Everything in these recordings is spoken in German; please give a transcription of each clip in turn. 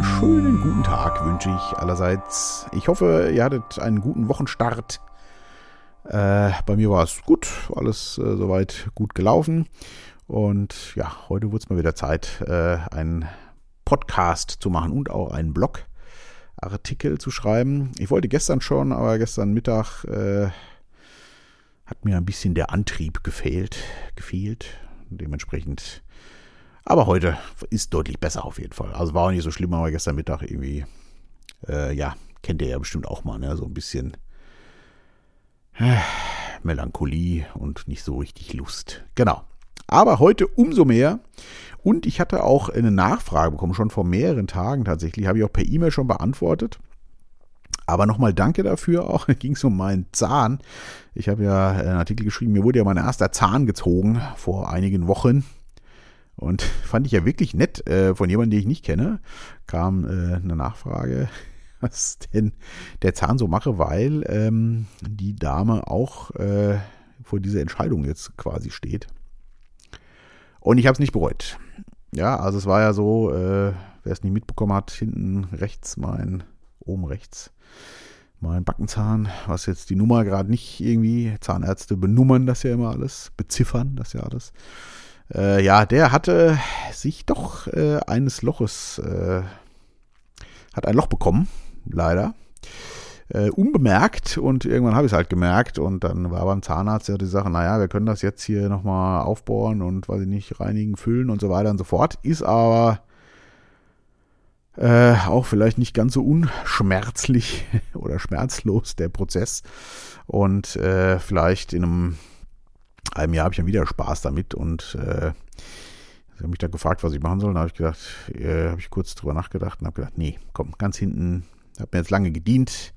Einen schönen guten Tag wünsche ich allerseits. Ich hoffe, ihr hattet einen guten Wochenstart. Äh, bei mir war es gut, alles äh, soweit gut gelaufen. Und ja, heute wird es mal wieder Zeit, äh, einen Podcast zu machen und auch einen Blogartikel zu schreiben. Ich wollte gestern schon, aber gestern Mittag äh, hat mir ein bisschen der Antrieb gefehlt. gefehlt. Dementsprechend aber heute ist deutlich besser auf jeden Fall. Also war auch nicht so schlimm, aber gestern Mittag irgendwie, äh, ja, kennt ihr ja bestimmt auch mal, ne? So ein bisschen äh, Melancholie und nicht so richtig Lust. Genau. Aber heute umso mehr. Und ich hatte auch eine Nachfrage bekommen, schon vor mehreren Tagen tatsächlich. Habe ich auch per E-Mail schon beantwortet. Aber nochmal danke dafür auch. Ging es um meinen Zahn. Ich habe ja einen Artikel geschrieben, mir wurde ja mein erster Zahn gezogen vor einigen Wochen. Und fand ich ja wirklich nett äh, von jemandem, den ich nicht kenne, kam äh, eine Nachfrage, was denn der Zahn so mache, weil ähm, die Dame auch äh, vor dieser Entscheidung jetzt quasi steht. Und ich habe es nicht bereut. Ja, also es war ja so, äh, wer es nicht mitbekommen hat, hinten rechts mein, oben rechts, mein Backenzahn, was jetzt die Nummer gerade nicht irgendwie, Zahnärzte benummern das ja immer alles, beziffern das ja alles. Äh, ja, der hatte sich doch äh, eines Loches, äh, hat ein Loch bekommen, leider. Äh, unbemerkt und irgendwann habe ich es halt gemerkt und dann war beim Zahnarzt ja die Sache, naja, wir können das jetzt hier nochmal aufbohren und weiß ich nicht, reinigen, füllen und so weiter und so fort. Ist aber äh, auch vielleicht nicht ganz so unschmerzlich oder schmerzlos der Prozess und äh, vielleicht in einem einem Jahr habe ich dann wieder Spaß damit und äh, sie haben mich da gefragt, was ich machen soll. Da habe ich gedacht, äh, habe ich kurz drüber nachgedacht und habe gedacht, nee, komm, ganz hinten, hat mir jetzt lange gedient,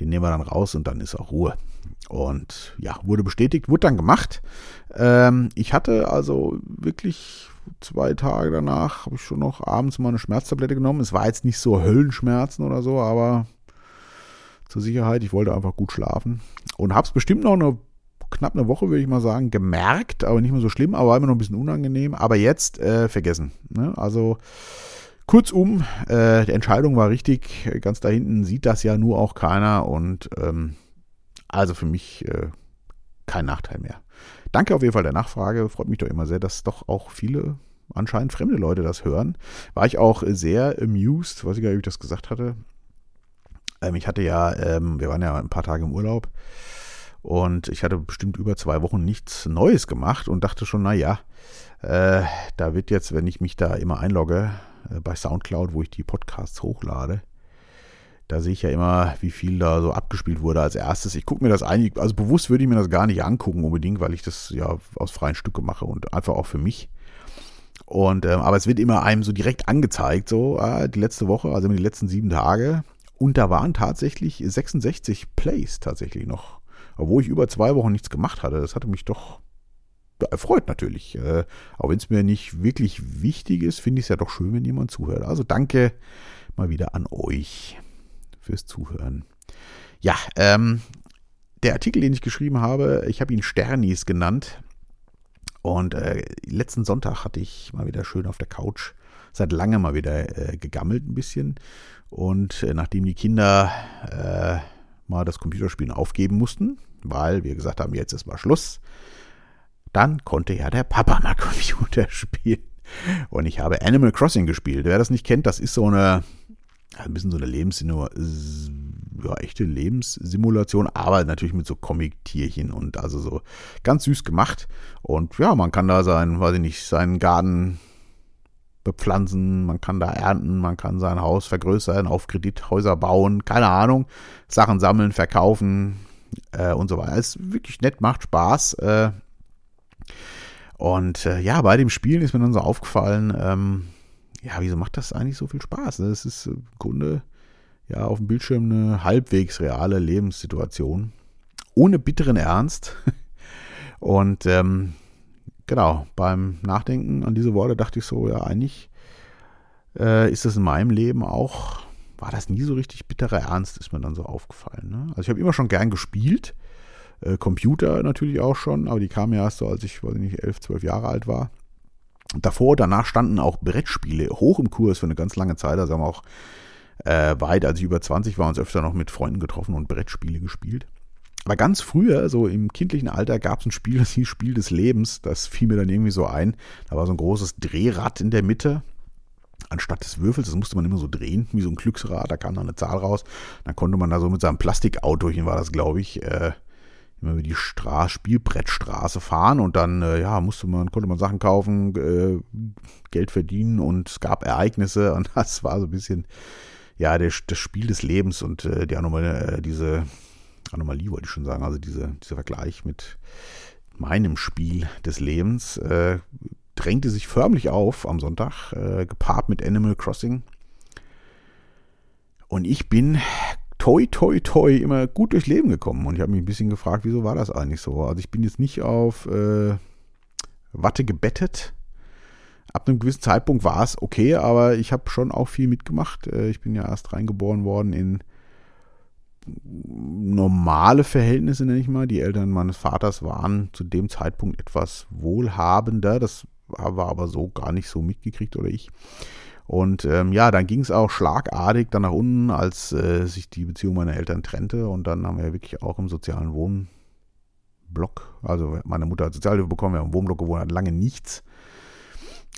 den nehmen wir dann raus und dann ist auch Ruhe. Und ja, wurde bestätigt, wurde dann gemacht. Ähm, ich hatte also wirklich zwei Tage danach, habe ich schon noch abends mal eine Schmerztablette genommen. Es war jetzt nicht so Höllenschmerzen oder so, aber zur Sicherheit, ich wollte einfach gut schlafen. Und habe es bestimmt noch eine knapp eine Woche, würde ich mal sagen, gemerkt, aber nicht mehr so schlimm, aber immer noch ein bisschen unangenehm. Aber jetzt äh, vergessen. Ne? Also kurzum, äh, die Entscheidung war richtig. Ganz da hinten sieht das ja nur auch keiner und ähm, also für mich äh, kein Nachteil mehr. Danke auf jeden Fall der Nachfrage. Freut mich doch immer sehr, dass doch auch viele anscheinend fremde Leute das hören. War ich auch sehr amused, weiß ich gar nicht, ob ich das gesagt hatte. Ähm, ich hatte ja, ähm, wir waren ja ein paar Tage im Urlaub und ich hatte bestimmt über zwei Wochen nichts Neues gemacht und dachte schon, naja, äh, da wird jetzt, wenn ich mich da immer einlogge äh, bei Soundcloud, wo ich die Podcasts hochlade, da sehe ich ja immer, wie viel da so abgespielt wurde als erstes. Ich gucke mir das eigentlich, also bewusst würde ich mir das gar nicht angucken unbedingt, weil ich das ja aus freien Stücke mache und einfach auch für mich. Und ähm, aber es wird immer einem so direkt angezeigt, so äh, die letzte Woche, also die letzten sieben Tage. Und da waren tatsächlich 66 Plays tatsächlich noch obwohl ich über zwei Wochen nichts gemacht hatte. Das hatte mich doch erfreut natürlich. Äh, auch wenn es mir nicht wirklich wichtig ist, finde ich es ja doch schön, wenn jemand zuhört. Also danke mal wieder an euch fürs Zuhören. Ja, ähm, der Artikel, den ich geschrieben habe, ich habe ihn Sternis genannt. Und äh, letzten Sonntag hatte ich mal wieder schön auf der Couch seit langem mal wieder äh, gegammelt ein bisschen. Und äh, nachdem die Kinder äh, mal das Computerspielen aufgeben mussten, weil wir gesagt haben, jetzt ist mal Schluss. Dann konnte ja der Papa mal Computer spielen. Und ich habe Animal Crossing gespielt. Wer das nicht kennt, das ist so eine, ein bisschen so eine Lebenssimulation, ja, echte Lebenssimulation, aber natürlich mit so Comic-Tierchen und also so ganz süß gemacht. Und ja, man kann da sein, weiß ich nicht, seinen Garten bepflanzen, man kann da ernten, man kann sein Haus vergrößern, auf Kredit Häuser bauen, keine Ahnung, Sachen sammeln, verkaufen, äh, und so weiter. Es ist wirklich nett, macht Spaß. Äh, und äh, ja, bei dem Spielen ist mir dann so aufgefallen, ähm, ja, wieso macht das eigentlich so viel Spaß? Es ist im Grunde ja auf dem Bildschirm eine halbwegs reale Lebenssituation. Ohne bitteren Ernst. Und ähm, genau, beim Nachdenken an diese Worte dachte ich so, ja, eigentlich äh, ist das in meinem Leben auch war das nie so richtig bitterer Ernst, ist mir dann so aufgefallen. Ne? Also ich habe immer schon gern gespielt, äh, Computer natürlich auch schon, aber die kamen ja erst so, als ich, weiß nicht, elf, zwölf Jahre alt war. Davor, danach standen auch Brettspiele hoch im Kurs für eine ganz lange Zeit. Also haben wir auch äh, weit, als ich über 20 war, uns öfter noch mit Freunden getroffen und Brettspiele gespielt. Aber ganz früher, so im kindlichen Alter, gab es ein Spiel, das hieß Spiel des Lebens. Das fiel mir dann irgendwie so ein. Da war so ein großes Drehrad in der Mitte. Anstatt des Würfels, das musste man immer so drehen, wie so ein Glücksrad, da kam dann eine Zahl raus. Dann konnte man da so mit seinem Plastikautochen, war das, glaube ich, äh, immer über die Straße, Spielbrettstraße fahren und dann, äh, ja, musste man, konnte man Sachen kaufen, äh, Geld verdienen und es gab Ereignisse und das war so ein bisschen, ja, der, das Spiel des Lebens und äh, die Anomalie, äh, diese Anomalie wollte ich schon sagen, also diese, dieser Vergleich mit meinem Spiel des Lebens äh, drängte sich förmlich auf am Sonntag, äh, gepaart mit Animal Crossing. Und ich bin toi, toi, toi immer gut durchs Leben gekommen. Und ich habe mich ein bisschen gefragt, wieso war das eigentlich so? Also ich bin jetzt nicht auf äh, Watte gebettet. Ab einem gewissen Zeitpunkt war es okay, aber ich habe schon auch viel mitgemacht. Äh, ich bin ja erst reingeboren worden in normale Verhältnisse, nenne ich mal. Die Eltern meines Vaters waren zu dem Zeitpunkt etwas wohlhabender. Das haben wir aber so gar nicht so mitgekriegt oder ich. Und ähm, ja, dann ging es auch schlagartig dann nach unten, als äh, sich die Beziehung meiner Eltern trennte. Und dann haben wir wirklich auch im sozialen Wohnblock, also meine Mutter hat Sozialhilfe bekommen, wir haben im Wohnblock gewohnt, hat lange nichts.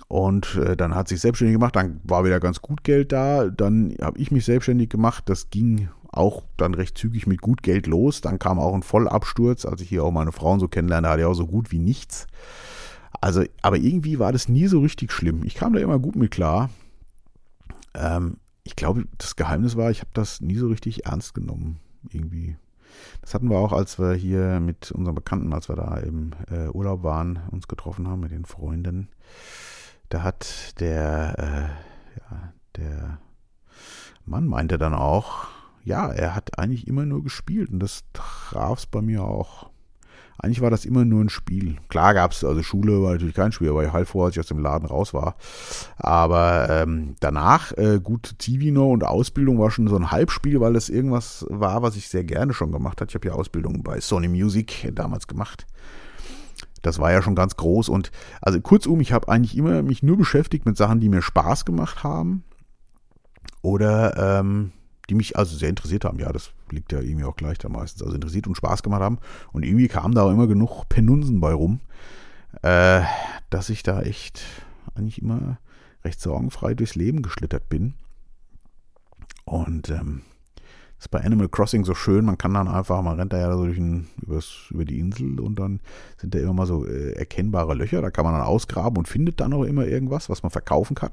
Und äh, dann hat sich selbstständig gemacht, dann war wieder ganz gut Geld da. Dann habe ich mich selbstständig gemacht. Das ging auch dann recht zügig mit gut Geld los. Dann kam auch ein Vollabsturz, als ich hier auch meine Frauen so kennenlernte, hatte ich auch so gut wie nichts. Also, aber irgendwie war das nie so richtig schlimm. Ich kam da immer gut mit klar. Ähm, ich glaube, das Geheimnis war, ich habe das nie so richtig ernst genommen. Irgendwie. Das hatten wir auch, als wir hier mit unseren Bekannten, als wir da im äh, Urlaub waren, uns getroffen haben mit den Freunden. Da hat der, äh, ja, der Mann meinte dann auch, ja, er hat eigentlich immer nur gespielt und das traf es bei mir auch. Eigentlich war das immer nur ein Spiel. Klar gab es, also Schule war natürlich kein Spiel, weil ich halb vor, als ich aus dem Laden raus war. Aber ähm, danach, äh, gut, Zivino und Ausbildung war schon so ein Halbspiel, weil das irgendwas war, was ich sehr gerne schon gemacht habe. Ich habe ja Ausbildung bei Sony Music damals gemacht. Das war ja schon ganz groß und also kurzum, ich habe eigentlich immer mich nur beschäftigt mit Sachen, die mir Spaß gemacht haben oder ähm, die mich also sehr interessiert haben. Ja, das liegt ja irgendwie auch gleich da meistens. Also interessiert und Spaß gemacht haben. Und irgendwie kam da auch immer genug Penunsen bei rum, äh, dass ich da echt eigentlich immer recht sorgenfrei durchs Leben geschlittert bin. Und ähm, das ist bei Animal Crossing so schön, man kann dann einfach, man rennt da ja so durch ein, übers, über die Insel und dann sind da immer mal so äh, erkennbare Löcher, da kann man dann ausgraben und findet dann auch immer irgendwas, was man verkaufen kann.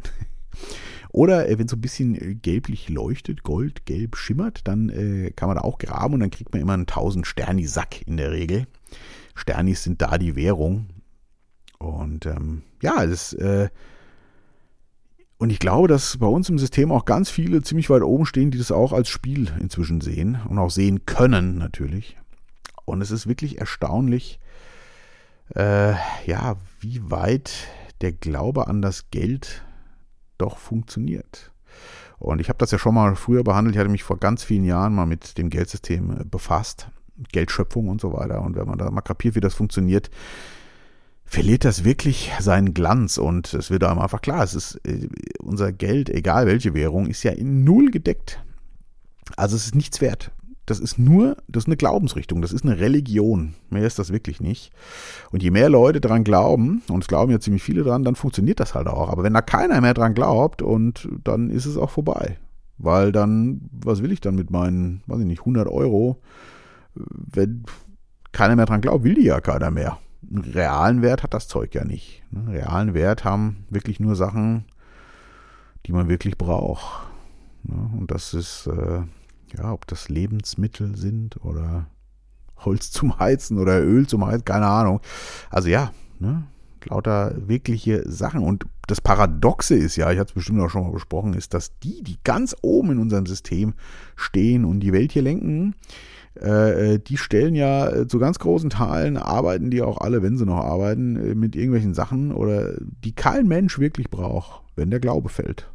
Oder äh, wenn es so ein bisschen äh, gelblich leuchtet, gold, gelb schimmert, dann äh, kann man da auch graben und dann kriegt man immer einen 1000 Sterni-Sack in der Regel. Sternis sind da die Währung. Und ähm, ja, das äh, und ich glaube, dass bei uns im System auch ganz viele ziemlich weit oben stehen, die das auch als Spiel inzwischen sehen und auch sehen können natürlich. Und es ist wirklich erstaunlich, äh, ja, wie weit der Glaube an das Geld doch funktioniert. Und ich habe das ja schon mal früher behandelt. Ich hatte mich vor ganz vielen Jahren mal mit dem Geldsystem äh, befasst, Geldschöpfung und so weiter. Und wenn man da mal kapiert, wie das funktioniert, verliert das wirklich seinen Glanz und es wird einem einfach klar, es ist äh, unser Geld, egal welche Währung, ist ja in null gedeckt. Also es ist nichts wert das ist nur, das ist eine Glaubensrichtung, das ist eine Religion. Mehr ist das wirklich nicht. Und je mehr Leute dran glauben, und es glauben ja ziemlich viele dran, dann funktioniert das halt auch. Aber wenn da keiner mehr dran glaubt, und dann ist es auch vorbei. Weil dann, was will ich dann mit meinen, weiß ich nicht, 100 Euro? Wenn keiner mehr dran glaubt, will die ja keiner mehr. Einen realen Wert hat das Zeug ja nicht. Einen realen Wert haben wirklich nur Sachen, die man wirklich braucht. Und das ist, äh, ja, ob das Lebensmittel sind oder Holz zum Heizen oder Öl zum Heizen, keine Ahnung. Also ja, ne, lauter wirkliche Sachen. Und das Paradoxe ist ja, ich hatte es bestimmt auch schon mal besprochen, ist, dass die, die ganz oben in unserem System stehen und die Welt hier lenken, äh, äh die stellen ja äh, zu ganz großen Teilen, arbeiten die auch alle, wenn sie noch arbeiten, äh, mit irgendwelchen Sachen oder die kein Mensch wirklich braucht, wenn der Glaube fällt.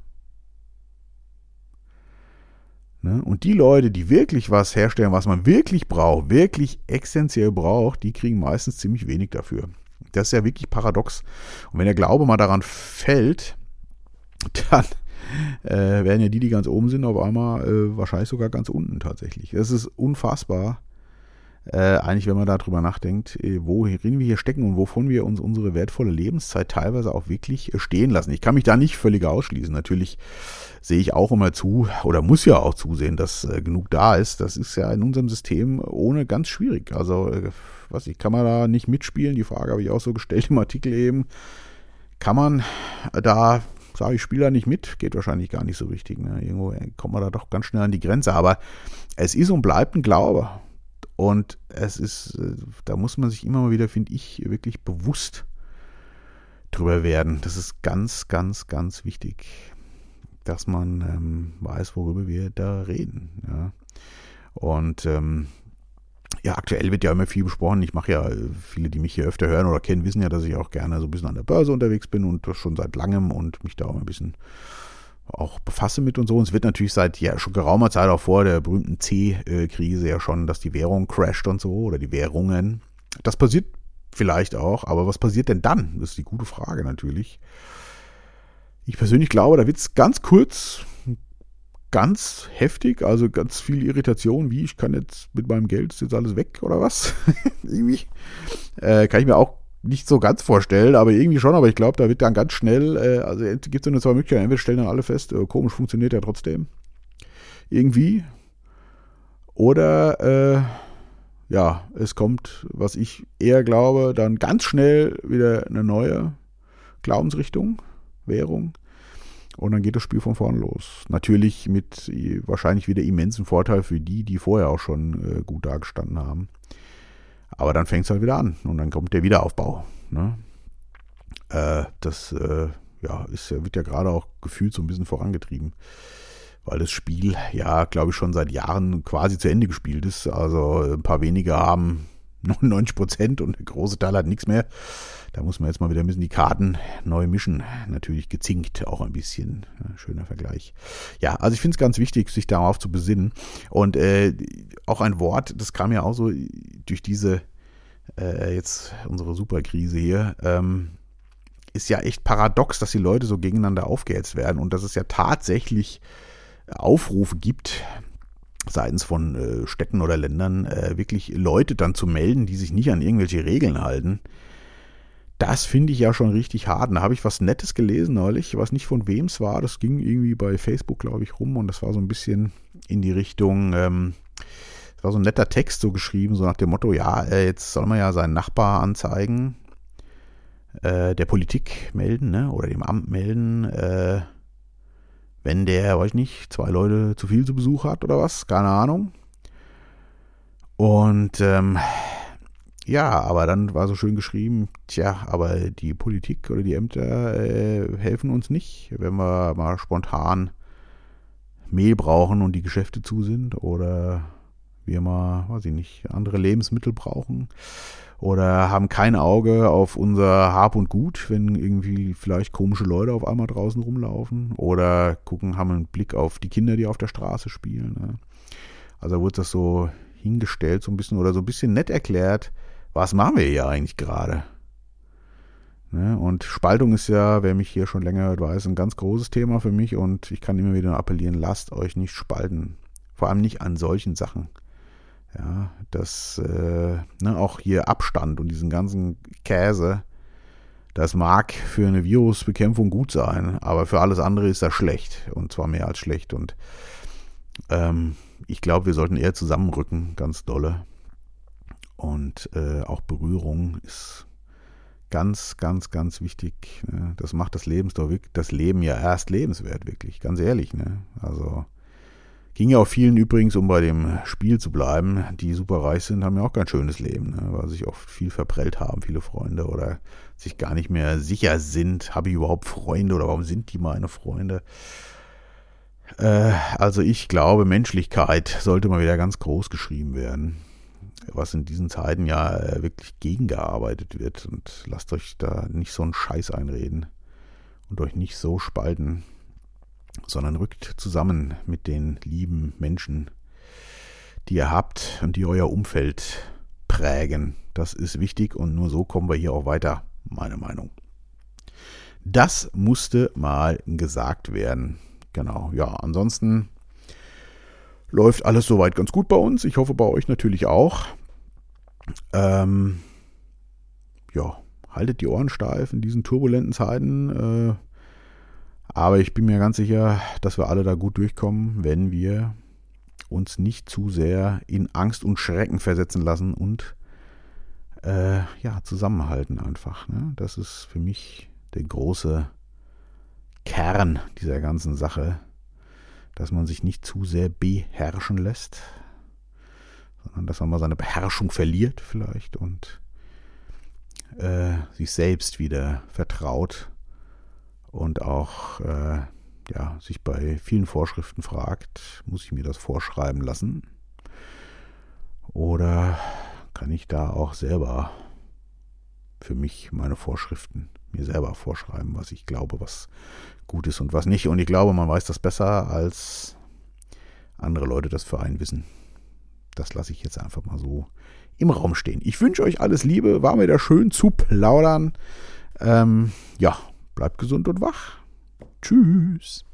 Ne? Und die Leute, die wirklich was herstellen, was man wirklich braucht, wirklich essentiell braucht, die kriegen meistens ziemlich wenig dafür. Das ist ja wirklich paradox. Und wenn der Glaube mal daran fällt, dann äh, werden ja die, die ganz oben sind, auf einmal äh, wahrscheinlich sogar ganz unten tatsächlich. Das ist unfassbar. Äh, eigentlich, wenn man darüber nachdenkt, äh, worin wir hier stecken und wovon wir uns unsere wertvolle Lebenszeit teilweise auch wirklich äh, stehen lassen. Ich kann mich da nicht völlig ausschließen. Natürlich sehe ich auch immer zu oder muss ja auch zusehen, dass genug da ist. Das ist ja in unserem System ohne ganz schwierig. Also, was ich, kann man da nicht mitspielen? Die Frage habe ich auch so gestellt im Artikel eben. Kann man da sage ich, spiele da nicht mit, geht wahrscheinlich gar nicht so richtig. Ne? Irgendwo kommt man da doch ganz schnell an die Grenze. Aber es ist und bleibt ein Glaube. Und es ist, äh, da muss man sich immer mal wieder, finde ich, wirklich bewusst drüber werden. Das ist ganz, ganz, ganz wichtig, dass man ähm, weiß, worüber wir da reden. Ja. Und ähm, ja, aktuell wird ja immer viel besprochen. Ich mache ja, viele, die mich hier öfter hören oder kennen, wissen ja, dass ich auch gerne so ein bisschen an der Börse unterwegs bin und schon seit langem und mich da auch ein bisschen auch befasse mit und so. Und es wird natürlich seit ja schon geraumer Zeit auch vor der berühmten C-Krise ja schon, dass die Währung crasht und so oder die Währungen. Das passiert vielleicht auch, aber was passiert denn dann? Das ist die gute Frage natürlich. Ich persönlich glaube, da wird es ganz kurz ganz heftig, also ganz viel Irritation, wie ich kann jetzt mit meinem Geld ist jetzt alles weg oder was? irgendwie. Äh, kann ich mir auch nicht so ganz vorstellen, aber irgendwie schon, aber ich glaube, da wird dann ganz schnell, äh, also gibt es nur zwei Möglichkeiten, entweder stellen dann alle fest, äh, komisch funktioniert ja trotzdem. Irgendwie. Oder äh, ja, es kommt, was ich eher glaube, dann ganz schnell wieder eine neue Glaubensrichtung, Währung. Und dann geht das Spiel von vorne los. Natürlich mit wahrscheinlich wieder immensen Vorteil für die, die vorher auch schon äh, gut dagestanden haben. Aber dann fängt es halt wieder an und dann kommt der Wiederaufbau. Ne? Äh, das äh, ja, ist, wird ja gerade auch gefühlt so ein bisschen vorangetrieben. Weil das Spiel ja, glaube ich, schon seit Jahren quasi zu Ende gespielt ist. Also ein paar wenige haben 99 Prozent und der große Teil hat nichts mehr. Da muss man jetzt mal wieder ein bisschen die Karten neu mischen. Natürlich gezinkt auch ein bisschen. Ja, schöner Vergleich. Ja, also ich finde es ganz wichtig, sich darauf zu besinnen. Und äh, auch ein Wort, das kam ja auch so durch diese äh, jetzt unsere Superkrise hier. Ähm, ist ja echt paradox, dass die Leute so gegeneinander aufgehetzt werden und dass es ja tatsächlich Aufrufe gibt, seitens von äh, Städten oder Ländern, äh, wirklich Leute dann zu melden, die sich nicht an irgendwelche Regeln halten. Das finde ich ja schon richtig hart. da habe ich was Nettes gelesen neulich, was nicht von wem es war. Das ging irgendwie bei Facebook, glaube ich, rum und das war so ein bisschen in die Richtung, ähm, war so ein netter Text so geschrieben, so nach dem Motto, ja, äh, jetzt soll man ja seinen Nachbar anzeigen, äh, der Politik melden, ne, oder dem Amt melden, äh, wenn der, weiß ich nicht, zwei Leute zu viel zu Besuch hat oder was, keine Ahnung. Und ähm, ja, aber dann war so schön geschrieben, tja, aber die Politik oder die Ämter äh, helfen uns nicht, wenn wir mal spontan Mehl brauchen und die Geschäfte zu sind oder wir mal, weiß ich nicht, andere Lebensmittel brauchen oder haben kein Auge auf unser Hab und Gut, wenn irgendwie vielleicht komische Leute auf einmal draußen rumlaufen oder gucken, haben einen Blick auf die Kinder, die auf der Straße spielen. Ne? Also wurde das so hingestellt, so ein bisschen oder so ein bisschen nett erklärt, was machen wir hier eigentlich gerade? Ne? Und Spaltung ist ja, wer mich hier schon länger hört, weiß, ein ganz großes Thema für mich und ich kann immer wieder appellieren, lasst euch nicht spalten. Vor allem nicht an solchen Sachen. Ja, das, äh, ne, auch hier Abstand und diesen ganzen Käse, das mag für eine Virusbekämpfung gut sein, aber für alles andere ist das schlecht. Und zwar mehr als schlecht. Und ähm, ich glaube, wir sollten eher zusammenrücken, ganz dolle. Und äh, auch Berührung ist ganz, ganz, ganz wichtig. Ne? Das macht das Leben, das Leben ja erst lebenswert, wirklich, ganz ehrlich. Ne? Also ging ja auch vielen übrigens, um bei dem Spiel zu bleiben, die super reich sind, haben ja auch kein schönes Leben, ne? weil sich oft viel verprellt haben, viele Freunde, oder sich gar nicht mehr sicher sind, habe ich überhaupt Freunde oder warum sind die meine Freunde? Äh, also ich glaube, Menschlichkeit sollte mal wieder ganz groß geschrieben werden was in diesen Zeiten ja äh, wirklich gegengearbeitet wird. Und lasst euch da nicht so einen Scheiß einreden und euch nicht so spalten, sondern rückt zusammen mit den lieben Menschen, die ihr habt und die euer Umfeld prägen. Das ist wichtig und nur so kommen wir hier auch weiter, meine Meinung. Das musste mal gesagt werden. Genau, ja, ansonsten läuft alles soweit ganz gut bei uns. Ich hoffe bei euch natürlich auch. Ähm, ja, haltet die Ohren steif in diesen turbulenten Zeiten. Äh, aber ich bin mir ganz sicher, dass wir alle da gut durchkommen, wenn wir uns nicht zu sehr in Angst und Schrecken versetzen lassen und äh, ja, zusammenhalten einfach. Ne? Das ist für mich der große Kern dieser ganzen Sache, dass man sich nicht zu sehr beherrschen lässt, sondern dass man mal seine Beherrschung verliert vielleicht und äh, sich selbst wieder vertraut und auch äh, ja, sich bei vielen Vorschriften fragt, muss ich mir das vorschreiben lassen? Oder kann ich da auch selber für mich meine Vorschriften mir selber vorschreiben, was ich glaube, was gut ist und was nicht. Und ich glaube, man weiß das besser, als andere Leute das für einen wissen. Das lasse ich jetzt einfach mal so im Raum stehen. Ich wünsche euch alles Liebe, war mir da schön zu plaudern. Ähm, ja, bleibt gesund und wach. Tschüss.